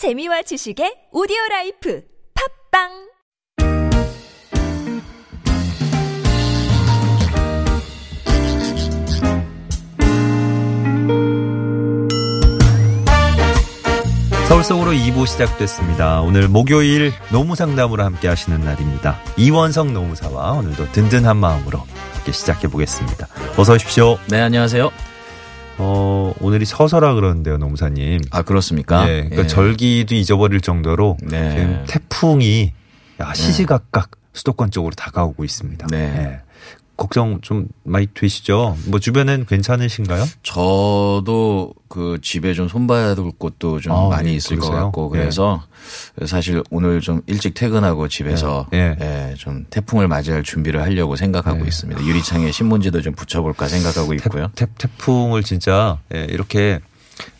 재미와 지식의 오디오 life 팟빵 서울 속으로 2부 시작됐습니다. 오늘 목요일 노무상담으로 함께 하시는 날입니다. 이원석 노무사와 오늘도 든든한 마음으로 함께 시작해 보겠습니다. 어서 오십시오. 네, 안녕하세요. 어, 오늘이 서서라 그러는데요, 노무사님. 아, 그렇습니까? 예, 그러니까 예. 절기도 잊어버릴 정도로 네. 지금 태풍이 야, 시시각각 수도권 쪽으로 다가오고 있습니다. 네. 예. 걱정 좀 많이 되시죠? 뭐 주변엔 괜찮으신가요? 저도 그 집에 좀 손봐야 될 곳도 좀 아, 많이 네, 있을 그러세요? 것 같고 그래서 사실 오늘 좀 일찍 퇴근하고 집에서 예. 예, 좀 태풍을 맞이할 준비를 하려고 생각하고 네. 있습니다. 유리창에 신문지도 좀 붙여볼까 생각하고 있고요. 태, 태풍을 진짜 예, 이렇게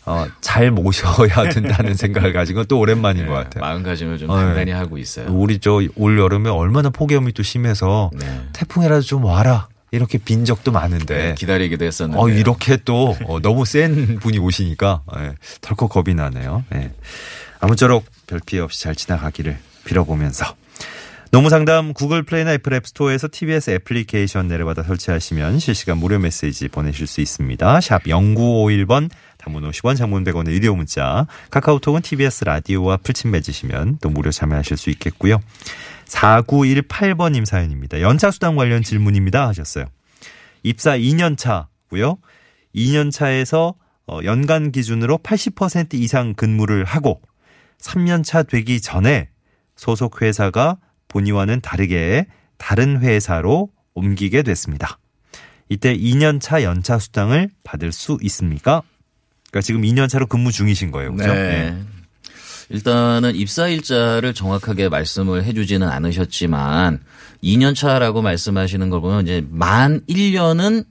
어, 잘 모셔야 된다는 생각을 가진 건 또 오랜만인 것 같아요. 마음가짐을 좀 어, 예. 단단히 하고 있어요. 우리 저 올 여름에 얼마나 폭염이 또 심해서 네. 태풍이라도 좀 와라 이렇게 빈 적도 많은데 네, 기다리기도 했었는데. 어, 이렇게 또 어, 너무 센 분이 오시니까 예, 덜컥 겁이 나네요. 예. 아무쪼록 별 피해 없이 잘 지나가기를 빌어보면서 노무상담 구글 플레이나 애플 앱 스토어에서 TBS 애플리케이션 내려받아 설치하시면 실시간 무료 메시지 보내실 수 있습니다. 샵 0951번 단문 50원 장문 100원의 유료 문자 카카오톡은 TBS 라디오와 풀친 맺으시면 또 무료 참여하실 수 있겠고요. 4918번님 사연입니다. 연차수당 관련 질문입니다 하셨어요. 입사 2년 차고요. 2년 차에서 어, 연간 기준으로 80% 이상 근무를 하고 3년 차 되기 전에 소속 회사가 본의와는 다르게 다른 회사로 옮기게 됐습니다. 이때 2년 차 연차 수당을 받을 수 있습니까? 그러니까 지금 2년 차로 근무 중이신 거예요. 그죠? 네. 일단은 입사 일자를 정확하게 말씀을 해주지는 않으셨지만 2년 차라고 말씀하시는 걸 보면 이제 만 1년은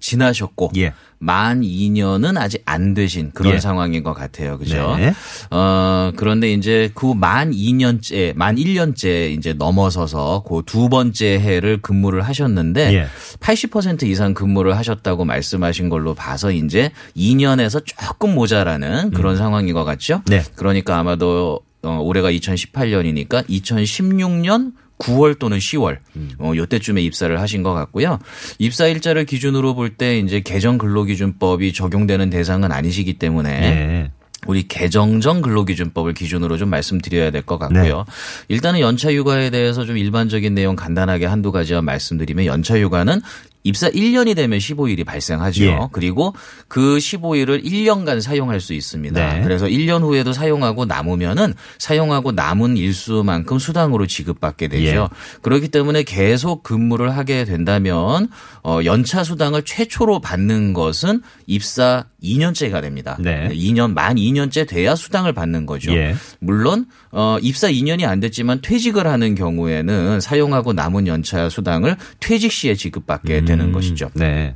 지나셨고 예. 만 2년은 아직 안 되신 그런 예. 상황인 것 같아요. 그죠? 네. 어, 그런데 이제 그 만 2년째, 만 1년째 이제 넘어서서 그 두 번째 해를 근무를 하셨는데 예. 80% 이상 근무를 하셨다고 말씀하신 걸로 봐서 이제 2년에서 조금 모자라는 그런 상황인 것 같죠? 네. 그러니까 아마도 어, 올해가 2018년이니까 2016년 9월 또는 10월 어 요때쯤에 입사를 하신 것 같고요. 입사 일자를 기준으로 볼 때 이제 개정 근로기준법이 적용되는 대상은 아니시기 때문에 예. 우리 개정정 근로기준법을 기준으로 좀 말씀드려야 될 것 같고요. 일단은 연차 휴가에 대해서 좀 일반적인 내용 간단하게 한두 가지만 말씀드리면 연차 휴가는 입사 1년이 되면 15일이 발생하죠. 예. 그리고 그 15일을 1년간 사용할 수 있습니다. 네. 그래서 1년 후에도 사용하고 남으면은 사용하고 남은 일수만큼 수당으로 지급받게 되죠. 예. 그렇기 때문에 계속 근무를 하게 된다면 어 연차 수당을 최초로 받는 것은 입사 2년째가 됩니다. 네. 2년 만 2년째 돼야 수당을 받는 거죠. 예. 물론 어 입사 2년이 안 됐지만 퇴직을 하는 경우에는 사용하고 남은 연차 수당을 퇴직 시에 지급받게 되는 것이죠. 네.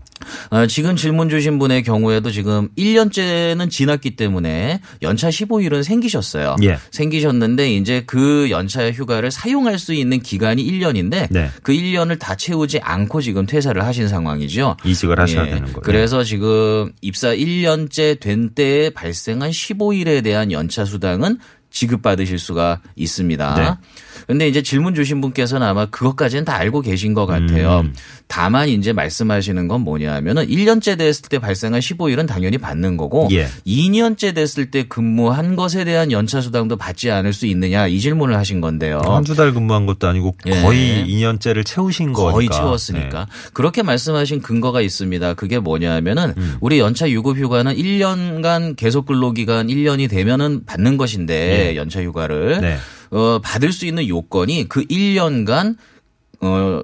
어, 지금 질문 주신 분의 경우에도 지금 1년째는 지났기 때문에 연차 15일은 생기셨어요. 예. 생기셨는데 이제 그 연차 휴가를 사용할 수 있는 기간이 1년인데 네. 그 1년을 다 채우지 않고 지금 퇴사를 하신 상황이죠. 이직을 하셔야 예. 되는 거예요. 그래서 지금 입사 1년째 된 때에 발생한 15일에 대한 연차 수당은 지급받으실 수가 있습니다. 네. 근데 이제 질문 주신 분께서는 아마 그것까지는 다 알고 계신 것 같아요. 음. 다만 이제 말씀하시는 건 뭐냐면은 1년째 됐을 때 발생한 15일은 당연히 받는 거고 예. 2년째 됐을 때 근무한 것에 대한 연차 수당도 받지 않을 수 있느냐 이 질문을 하신 건데요. 한 두 달 근무한 것도 아니고 예. 거의 2년째를 채우신 거니까. 거의 채웠으니까. 그렇게 말씀하신 근거가 있습니다. 그게 뭐냐면은 음. 우리 연차 유급 휴가는 1년간 계속 근로 기간 1년이 되면은 받는 것인데 연차 휴가를 네. 어 받을 수 있는 요건이 그 1년간 어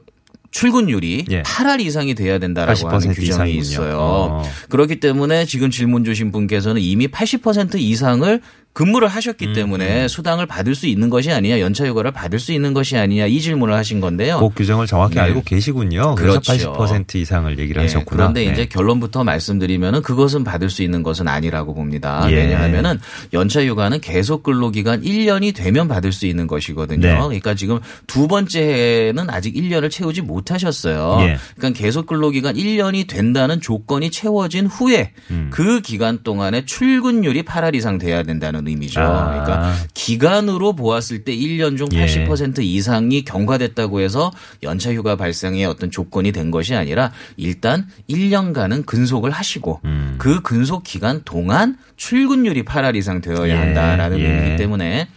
출근율이 예. 8할 이상이 돼야 된다라고 하는 80% 규정이 이상이군요. 있어요. 어. 그렇기 때문에 지금 질문 주신 분께서는 이미 80% 이상을 근무를 음, 하셨기 때문에 수당을 받을 수 있는 것이 아니냐, 연차 휴가를 받을 수 있는 것이 아니냐 이 질문을 하신 건데요. 그 규정을 정확히 네. 알고 계시군요. 그래서 그렇죠. 80% 이상을 얘기를 예, 하셨구나. 그런데 네. 이제 결론부터 말씀드리면은 그것은 받을 수 있는 것은 아니라고 봅니다. 예. 왜냐하면은 연차 휴가는 계속 근로 기간 1년이 되면 받을 수 있는 것이거든요. 네. 그러니까 지금 두 번째 해는 아직 1년을 채우지 못하셨어요. 예. 그러니까 계속 근로 기간 1년이 된다는 조건이 채워진 후에 음. 그 기간 동안에 출근율이 8할 이상 돼야 된다는 된다는 의미죠. 아. 그러니까 기간으로 보았을 때 1년 중 예. 80% 이상이 경과됐다고 해서 연차 휴가 발생의 어떤 조건이 된 것이 아니라 일단 1년간은 근속을 하시고 음. 그 근속 기간 동안 출근율이 8할 이상 되어야 예. 한다라는 예. 의미이기 때문에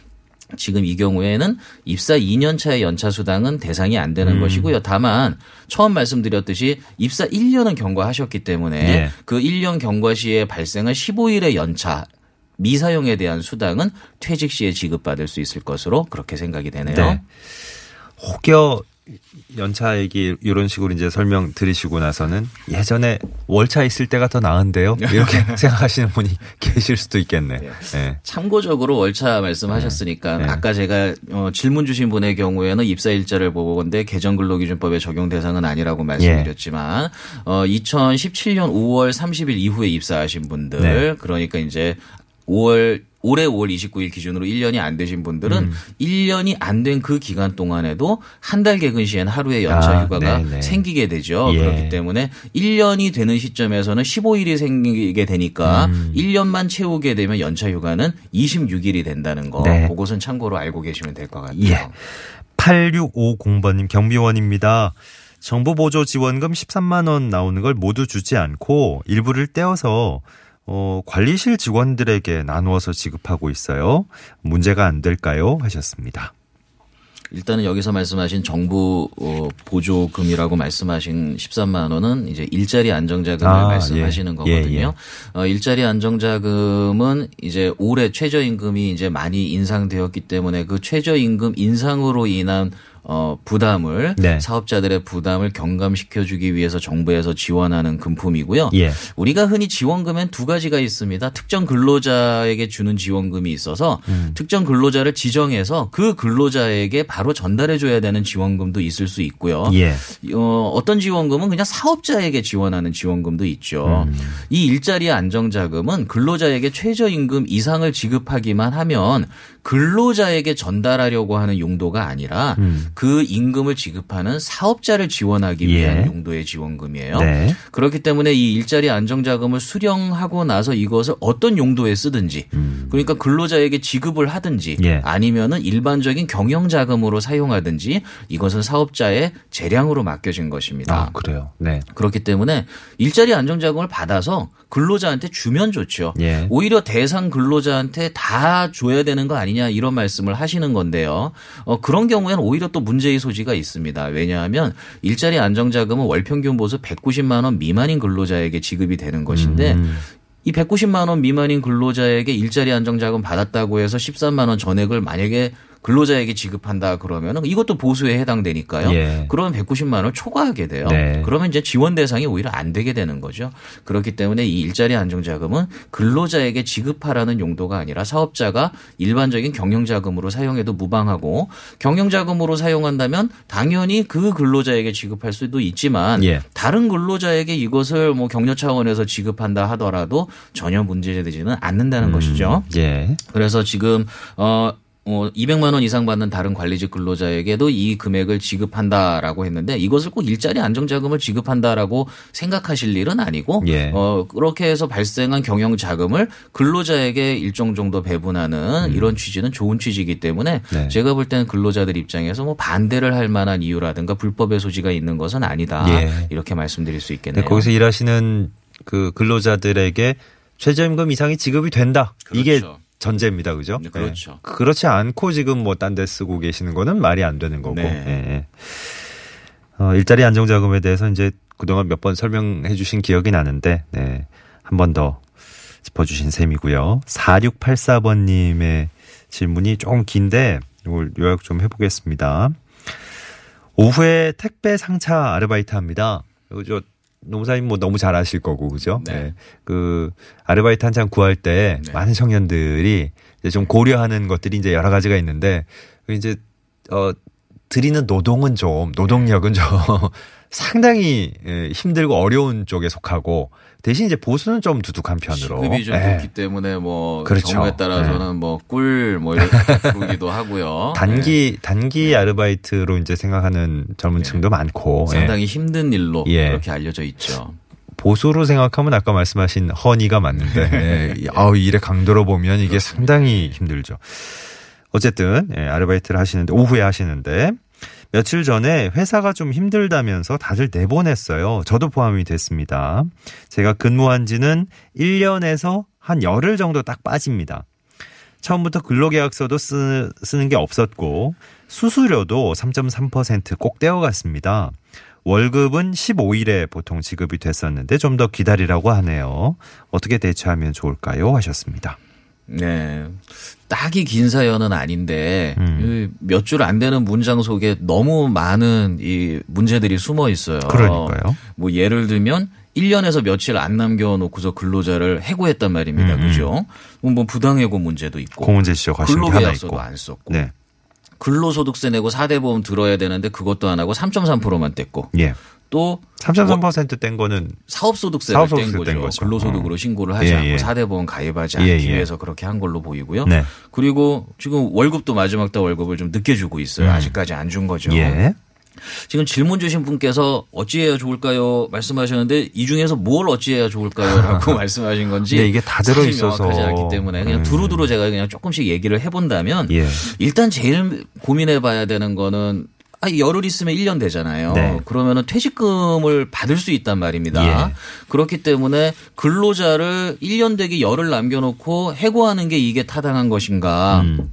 지금 이 경우에는 입사 2년 차의 연차 수당은 대상이 안 되는 음. 것이고요. 다만 처음 말씀드렸듯이 입사 1년은 경과하셨기 때문에 예. 그 1년 경과 시에 발생한 15일의 연차 미사용에 대한 수당은 퇴직 시에 지급받을 수 있을 것으로 그렇게 생각이 되네요. 네. 혹여 연차 얘기 이런 식으로 이제 설명 들으시고 나서는 예전에 월차 있을 때가 더 나은데요. 이렇게 생각하시는 분이 계실 수도 있겠네. 네. 참고적으로 월차 말씀하셨으니까 네. 아까 제가 어, 질문 주신 분의 경우에는 입사 일자를 보고 건데 개정 근로기준법의 적용 대상은 아니라고 말씀드렸지만 어, 2017년 5월 30일 이후에 입사하신 분들 네. 그러니까 이제 5월 올해 5월 29일 기준으로 1년이 안 되신 분들은 1년이 안 된 그 기간 동안에도 한 달 개근 시엔 하루의 연차 아, 휴가가 네네. 생기게 되죠. 예. 그렇기 때문에 1년이 되는 시점에서는 15일이 생기게 되니까 음. 1년만 채우게 되면 연차 휴가는 26일이 된다는 거. 네. 그것은 참고로 알고 계시면 될 것 같아요. 예. 8650번님 경비원입니다. 정부 보조 지원금 13만 원 나오는 걸 모두 주지 않고 일부를 떼어서 어, 관리실 직원들에게 나누어서 지급하고 있어요. 문제가 안 될까요? 하셨습니다. 일단은 여기서 말씀하신 정부 어, 보조금이라고 말씀하신 13만 원은 이제 일자리 안정자금을 아, 말씀하시는 예. 거거든요. 예, 예. 어, 일자리 안정자금은 이제 올해 최저임금이 이제 많이 인상되었기 때문에 그 최저임금 인상으로 인한 어, 부담을 네. 사업자들의 부담을 경감시켜 주기 위해서 정부에서 지원하는 금품이고요. 예. 우리가 흔히 지원금엔 두 가지가 있습니다. 특정 근로자에게 주는 지원금이 있어서 음. 특정 근로자를 지정해서 그 근로자에게 바로 전달해 줘야 되는 지원금도 있을 수 있고요. 예. 어, 어떤 지원금은 그냥 사업자에게 지원하는 지원금도 있죠. 음. 이 일자리 안정자금은 근로자에게 최저임금 이상을 지급하기만 하면 근로자에게 전달하려고 하는 용도가 아니라 음. 그 임금을 지급하는 사업자를 지원하기 예. 위한 용도의 지원금이에요. 네. 그렇기 때문에 이 일자리 안정자금을 수령하고 나서 이것을 어떤 용도에 쓰든지 그러니까 근로자에게 지급을 하든지 음. 예. 아니면은 일반적인 경영자금으로 사용하든지 이것은 사업자의 재량으로 맡겨진 것입니다. 아, 그래요. 네. 그렇기 때문에 일자리 안정자금을 받아서 근로자한테 주면 좋죠. 예. 오히려 대상 근로자한테 다 줘야 되는 거 아니 냐 이런 말씀을 하시는 건데요. 어, 그런 경우에는 오히려 또 문제의 소지가 있습니다. 왜냐하면 일자리 안정자금은 월평균 보수 190만 원 미만인 근로자에게 지급이 되는 것인데 음. 이 190만 원 미만인 근로자에게 일자리 안정자금 받았다고 해서 13만 원 전액을 만약에 근로자에게 지급한다 그러면은 이것도 보수에 해당되니까요. 예. 그러면 190만 원을 초과하게 돼요. 네. 그러면 이제 지원 대상이 오히려 안 되게 되는 거죠. 그렇기 때문에 이 일자리 안정 자금은 근로자에게 지급하라는 용도가 아니라 사업자가 일반적인 경영 자금으로 사용해도 무방하고 경영 자금으로 사용한다면 당연히 그 근로자에게 지급할 수도 있지만 예. 다른 근로자에게 이것을 뭐 격려 차원에서 지급한다 하더라도 전혀 문제되지는 않는다는 것이죠. 예. 그래서 지금 어. 어, 200만 원 이상 받는 다른 관리직 근로자에게도 이 금액을 지급한다라고 했는데 이것을 꼭 일자리 안정자금을 지급한다라고 생각하실 일은 아니고 예. 어, 그렇게 해서 발생한 경영 자금을 근로자에게 일정 정도 배분하는 이런 취지는 좋은 취지이기 때문에 음. 네. 제가 볼 때는 근로자들 입장에서 뭐 반대를 할 만한 이유라든가 불법의 소지가 있는 것은 아니다. 예. 이렇게 말씀드릴 수 네, 있겠네요. 거기서 일하시는 그 근로자들에게 최저임금 이상이 지급이 된다. 이게 그렇죠. 전제입니다. 그죠? 네, 그렇죠. 네. 그렇지 않고 지금 뭐 딴 데 쓰고 계시는 거는 말이 안 되는 거고. 네. 예. 어, 일자리 안정 자금에 대해서 이제 그동안 몇 번 설명해 주신 기억이 나는데, 네. 한 번 더 짚어 주신 셈이고요. 4684번 님의 질문이 조금 긴데, 이걸 요약 좀 해 보겠습니다. 오후에 택배 상차 아르바이트 합니다. 그리고 저 농사님 뭐 너무 잘 아실 거고 그죠? 네. 그 아르바이트 한창 구할 때 네. 많은 청년들이 이제 좀 고려하는 것들이 이제 여러 가지가 있는데 그 이제 어 드리는 노동은 좀 노동력은 좀 상당히 예, 힘들고 어려운 쪽에 속하고 대신 이제 보수는 좀 두둑한 편으로. 시급이 좀 예. 높기 때문에 뭐 그렇죠. 경우에 따라서는 뭐꿀뭐 이렇게 부르기도 하고요. 단기 단기 아르바이트로 이제 생각하는 젊은 층도 많고 네. 예. 상당히 힘든 일로 예. 그렇게 알려져 있죠. 보수로 생각하면 아까 말씀하신 허니가 맞는데 예, 아우 일의 강도로 보면 이게 상당히 힘들죠. 어쨌든 예, 아르바이트를 하시는데 오후에 하시는데 며칠 전에 회사가 좀 힘들다면서 다들 내보냈어요. 저도 포함이 됐습니다. 제가 근무한 지는 1년에서 한 열흘 정도 딱 빠집니다. 처음부터 근로계약서도 쓰, 쓰는 게 없었고 수수료도 3.3%꼭 떼어갔습니다. 월급은 15일에 보통 지급이 됐었는데 좀 더 기다리라고 하네요. 어떻게 대처하면 좋을까요? 하셨습니다. 네. 딱히 긴 사연은 아닌데 음. 몇줄 안 되는 문장 속에 너무 많은 이 문제들이 숨어 있어요. 그러니까요. 뭐 예를 들면 1년에서 며칠 안 남겨놓고서 근로자를 해고했단 말입니다. 음, 그죠? 뭐 부당해고 문제도 있고 공은재 하나 근로계약서도. 안 썼고 네. 근로소득세 내고 4대 보험 들어야 되는데 그것도 안 하고 3.3%만 뗐고 예. 또 3.3%뗀 거는 사업소득세를 사업소득세 뗀뗀 거죠. 거죠. 근로소득으로 어. 신고를 하지 예, 않고 예. 4대 보험 가입하지 예, 않기 예. 위해서 그렇게 한 걸로 보이고요. 네. 그리고 지금 월급도 마지막 달 월급을 좀 늦게 주고 있어요. 아직까지 안 준 거죠. 음. 예. 지금 질문 주신 분께서 어찌해야 좋을까요? 말씀하셨는데 이 중에서 뭘 어찌해야 좋을까요?라고 말씀하신 건지 네, 이게 다 사실 들어 있어서. 명확하지 않기 때문에 그냥 음. 두루두루 제가 그냥 조금씩 얘기를 해본다면 예. 일단 제일 고민해봐야 되는 거는 아, 열흘 있으면 1년 되잖아요. 네. 그러면은 퇴직금을 받을 수 있단 말입니다. 예. 그렇기 때문에 근로자를 1년 되기 열흘 남겨놓고 해고하는 게 이게 타당한 것인가. 음.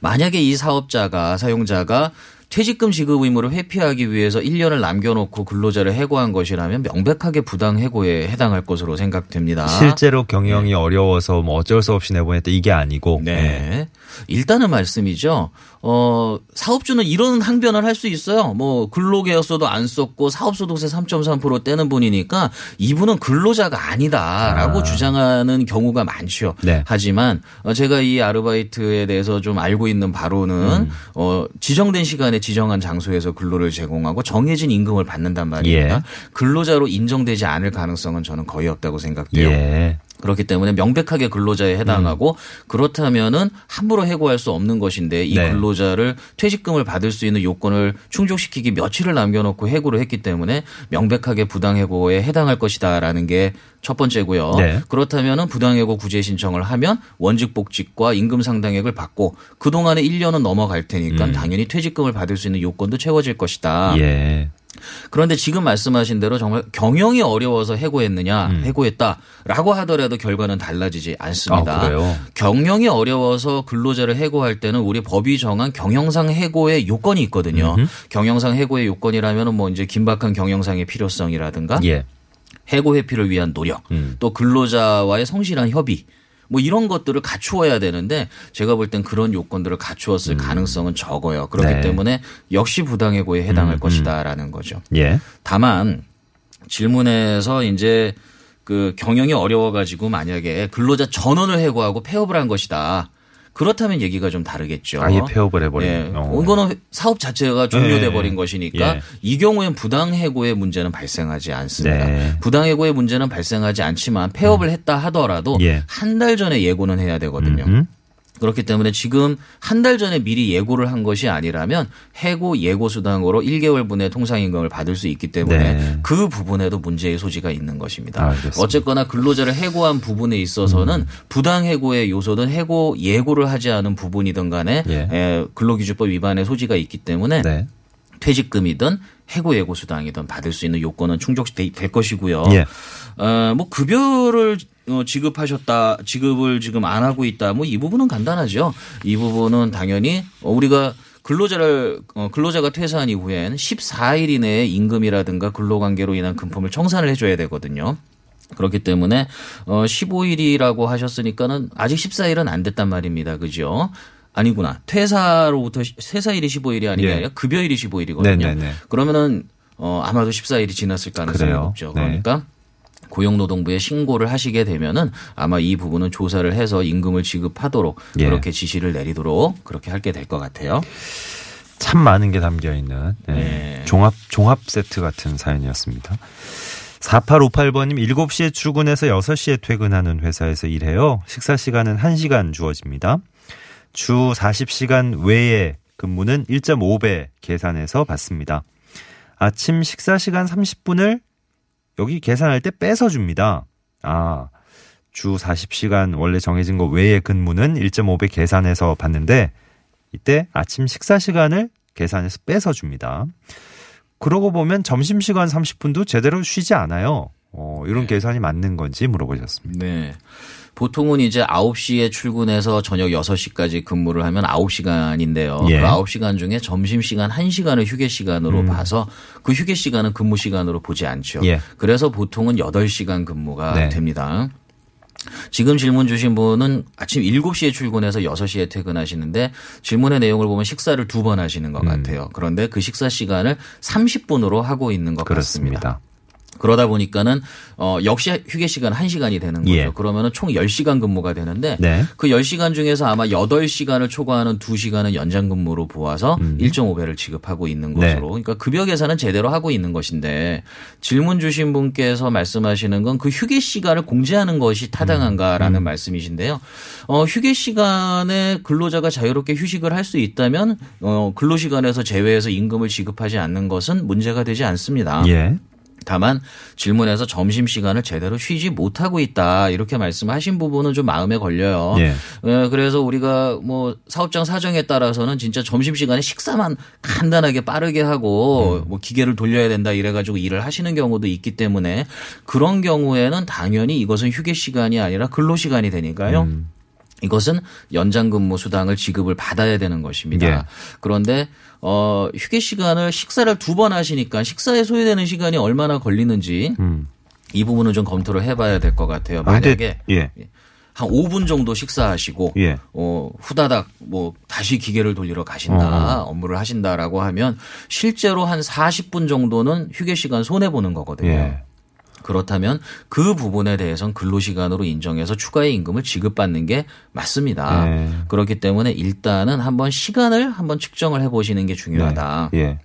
만약에 이 사업자가 사용자가 퇴직금 지급 의무를 회피하기 위해서 1년을 남겨놓고 근로자를 해고한 것이라면 명백하게 부당 해고에 해당할 것으로 생각됩니다. 실제로 경영이 어려워서 뭐 어쩔 수 없이 내보냈다 이게 아니고 네. 일단은 말씀이죠. 어, 사업주는 이런 항변을 할 수 있어요. 뭐 근로계약서도 안 썼고 사업소득세 3.3% 떼는 분이니까 이분은 근로자가 아니다라고 아. 주장하는 경우가 많죠. 네. 하지만 어, 제가 이 아르바이트에 대해서 좀 알고 있는 바로는 음. 어, 지정된 시간에 지정한 장소에서 근로를 제공하고 정해진 임금을 받는단 말입니다. 예. 근로자로 인정되지 않을 가능성은 저는 거의 없다고 생각돼요. 예. 그렇기 때문에 명백하게 근로자에 해당하고 그렇다면은 함부로 해고할 수 없는 것인데 이 네. 근로자를 퇴직금을 받을 수 있는 요건을 충족시키기 며칠을 남겨놓고 해고를 했기 때문에 명백하게 부당해고에 해당할 것이다라는 게 첫 번째고요. 네. 그렇다면은 부당해고 구제 신청을 하면 원직 복직과 임금 상당액을 받고 그 동안에 1년은 넘어갈 테니까 당연히 퇴직금을 받을 수 있는 요건도 채워질 것이다. 음. 예. 그런데 지금 말씀하신 대로 정말 경영이 어려워서 해고했느냐, 해고했다라고 하더라도 결과는 달라지지 않습니다. 음. 아, 그래요? 경영이 어려워서 근로자를 해고할 때는 우리 법이 정한 경영상 해고의 요건이 있거든요. 경영상 해고의 요건이라면 뭐 이제 긴박한 경영상의 필요성이라든가 예. 해고 회피를 위한 노력, 음. 또 근로자와의 성실한 협의, 뭐 이런 것들을 갖추어야 되는데 제가 볼 땐 그런 요건들을 갖추었을 가능성은 적어요. 그렇기 음. 네. 음, 때문에 역시 부당해고에 해당할 것이다라는 거죠. 예. 다만 질문에서 이제 그 경영이 어려워가지고 만약에 근로자 전원을 해고하고 폐업을 한 것이다. 그렇다면 얘기가 좀 다르겠죠. 아예 폐업을 해버린. 예. 어. 이거는 사업 자체가 종료돼 예. 버린 것이니까 예. 이 경우엔 부당해고의 문제는 발생하지 않습니다. 네. 음. 부당해고의 문제는 발생하지 않지만 폐업을 했다 하더라도 예. 한달 전에 예고는 해야 되거든요. 음. 그렇기 때문에 지금 한 달 전에 미리 예고를 한 것이 아니라면 해고 예고 수당으로 1개월분의 통상 임금을 받을 수 있기 때문에 네. 그 부분에도 문제의 소지가 있는 것입니다. 알겠습니다. 어쨌거나 근로자를 해고한 부분에 있어서는 음. 부당 해고의 요소든 해고 예고를 하지 않은 부분이든 간에 예. 에, 근로기준법 위반의 소지가 있기 때문에 네. 퇴직금이든 해고 예고 수당이든 받을 수 있는 요건은 충족될 것이고요. 예. 어, 뭐 급여를 어, 지급하셨다, 지급을 지금 안 하고 있다. 뭐 이 부분은 간단하죠. 이 부분은 당연히 어, 우리가 근로자를 어, 근로자가 퇴사한 이후엔 14일 이내에 임금이라든가 근로관계로 인한 금품을 청산을 해줘야 되거든요. 그렇기 때문에 어 15일이라고 하셨으니까는 아직 14일은 안 됐단 말입니다. 그죠? 아니구나. 퇴사로부터 퇴사일이 15일이 아니라 예. 아니라 급여일이 15일이거든요. 네네네. 그러면은 어 아마도 14일이 지났을 가능성이 그래요? 높죠. 네. 그러니까 고용노동부에 신고를 하시게 되면은 아마 이 부분은 조사를 해서 임금을 지급하도록 예. 그렇게 지시를 내리도록 그렇게 할게 될 것 같아요. 참 많은 게 담겨 있는 예. 네. 종합 종합 세트 같은 사연이었습니다. 4858번님 7시에 출근해서 6시에 퇴근하는 회사에서 일해요. 식사 시간은 1시간 주어집니다. 주 40시간 외에 근무는 1.5배 계산해서 받습니다. 아침 식사 시간 30분을 여기 계산할 때 빼서 줍니다. 아, 주 40시간 원래 정해진 거 외의 근무는 1.5배 계산해서 받는데 이때 아침 식사 시간을 계산해서 빼서 줍니다. 그러고 보면 점심 시간 30분도 제대로 쉬지 않아요. 어, 이런 네. 계산이 맞는 건지 물어보셨습니다. 네. 보통은 이제 9시에 출근해서 저녁 6시까지 근무를 하면 9시간인데요. 예. 그 9시간 중에 점심 시간 1시간을 휴게 시간으로 음. 봐서 그 휴게 시간은 근무 시간으로 보지 않죠. 예. 그래서 보통은 8시간 근무가 네. 됩니다. 지금 질문 주신 분은 아침 7시에 출근해서 6시에 퇴근하시는데 질문의 내용을 보면 식사를 두 번 하시는 음. 것 같아요. 그런데 그 식사 시간을 30분으로 하고 있는 것 같습니다. 그렇습니다. 그러다 보니까는 어 역시 휴게 시간 1시간이 되는 거죠. 예. 그러면은 총 10시간 근무가 되는데 네. 그 10시간 중에서 아마 8시간을 초과하는 2시간은 연장 근무로 보아서 1.5배를 지급하고 있는 음. 네. 것으로 그러니까 급여 계산은 제대로 하고 있는 것인데 질문 주신 분께서 말씀하시는 건 그 휴게 시간을 공제하는 것이 음. 타당한가라는 말씀이신데요. 어 휴게 시간에 근로자가 자유롭게 휴식을 할 수 있다면 어 근로 시간에서 제외해서 임금을 지급하지 않는 것은 문제가 되지 않습니다. 예. 다만 질문에서 점심 시간을 제대로 쉬지 못하고 있다 이렇게 말씀하신 부분은 좀 마음에 걸려요. 예. 예, 그래서 우리가 뭐 사업장 사정에 따라서는 진짜 점심 시간에 식사만 간단하게 빠르게 하고 음. 뭐 기계를 돌려야 된다 이래가지고 일을 하시는 경우도 있기 때문에 그런 경우에는 당연히 이것은 휴게 시간이 아니라 근로 시간이 되니까요. 음. 이것은 연장 근무 수당을 지급을 받아야 되는 것입니다. 예. 그런데 어 휴게 시간을 식사를 두 번 하시니까 식사에 소요되는 시간이 얼마나 걸리는지 음. 이 부분은 좀 검토를 해봐야 될 것 같아요. 아, 근데- 만약에 예. 한 5분 정도 식사하시고 예. 어 후다닥 뭐 다시 기계를 돌리러 가신다 어. 업무를 하신다라고 하면 실제로 한 40분 정도는 휴게 시간 손해 보는 거거든요. 예. 그렇다면 그 부분에 대해서는 근로시간으로 인정해서 추가의 임금을 지급받는 게 맞습니다. 네. 그렇기 때문에 일단은 한번 시간을 한번 측정을 해보시는 게 중요하다. 예.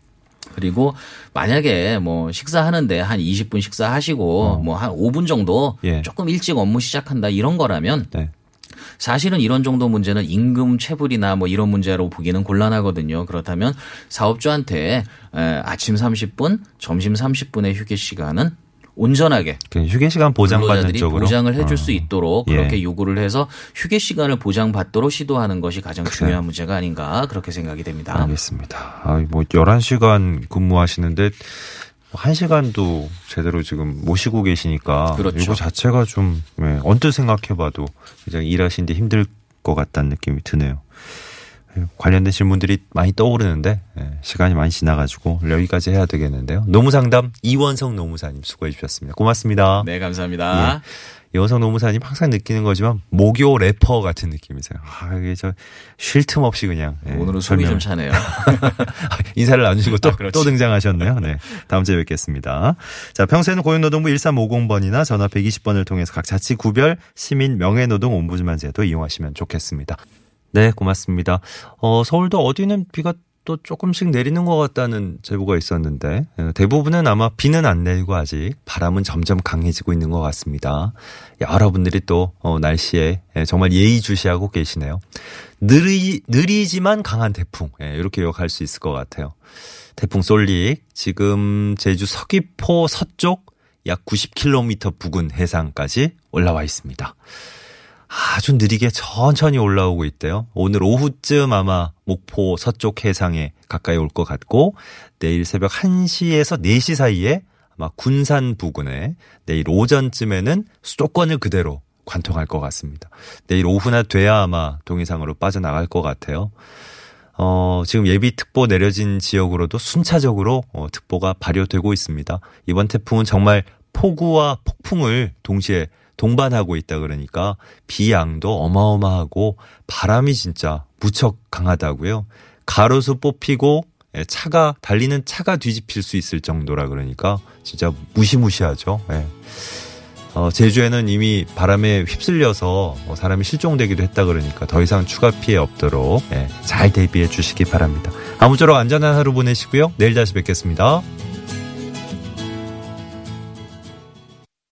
그리고 만약에 뭐 식사하는데 한 20분 식사하시고 뭐한 5분 정도 어. 예. 조금 일찍 업무 시작한다 이런 거라면 네. 사실은 이런 정도 문제는 임금 체불이나 뭐 이런 문제로 보기는 곤란하거든요. 그렇다면 사업주한테 에, 아침 30분, 점심 30분의 휴게 시간은 온전하게 그 휴게 시간 보장받는 쪽으로 보장을 해줄 어. 수 있도록 예. 그렇게 요구를 해서 휴게 시간을 보장받도록 시도하는 것이 가장 중요한 문제가 아닌가 그렇게 생각이 됩니다. 알겠습니다. 아, 뭐 11시간 근무하시는데 1시간도 제대로 지금 모시고 계시니까 그렇죠. 이거 자체가 좀 예, 언뜻 생각해 봐도 굉장히 일하시는데 힘들 것 같다는 느낌이 드네요. 예, 관련된 질문들이 많이 떠오르는데 예, 시간이 많이 지나가지고 여기까지 해야 되겠는데요. 노무상담 이원성 노무사님 수고해 주셨습니다. 고맙습니다. 네, 감사합니다. 예. 이원성 노무사님 항상 느끼는 거지만 모교 래퍼 같은 느낌이세요. 아, 이게 저 쉴 틈 없이 그냥 예, 오늘은 숨이 좀 차네요. 인사를 나누시고 또, 아. 또 등장하셨네요. 네. 다음 주에 뵙겠습니다. 자, 평소에는 고용노동부 1350번이나 전화 120번을 통해서 각 자치 구별 시민 명예노동 옴부즈만 제도 이용하시면 좋겠습니다. 네, 고맙습니다. 어, 서울도 어디는 비가 또 조금씩 내리는 것 같다는 제보가 있었는데 예, 대부분은 아마 비는 안 내리고 아직 바람은 점점 강해지고 있는 것 같습니다. 여러분들이 또 어, 날씨에 예, 정말 예의주시하고 계시네요. 느리, 느리지만 강한 태풍 예, 이렇게 요약할 수 있을 것 같아요. 태풍 솔릭 지금 제주 서귀포 서쪽 약 90km 부근 해상까지 올라와 있습니다. 아주 느리게 천천히 올라오고 있대요. 오늘 오후쯤 아마 목포 서쪽 해상에 가까이 올 것 같고 내일 새벽 1시에서 4시 사이에 아마 군산 부근에 내일 오전쯤에는 수도권을 그대로 관통할 것 같습니다. 내일 오후나 돼야 아마 동해상으로 빠져나갈 것 같아요. 어, 지금 예비특보 내려진 지역으로도 순차적으로 어, 특보가 발효되고 있습니다. 이번 태풍은 정말 폭우와 폭풍을 동시에 동반하고 있다 그러니까 비 양도 어마어마하고 바람이 진짜 무척 강하다고요. 가로수 뽑히고 예, 차가 달리는 차가 뒤집힐 수 있을 정도라 그러니까 진짜 무시무시하죠. 예. 어, 제주에는 이미 바람에 휩쓸려서 어, 사람이 실종되기도 했다 그러니까 더 이상 추가 피해 없도록 예, 잘 대비해 주시기 바랍니다. 아무쪼록 안전한 하루 보내시고요. 내일 다시 뵙겠습니다.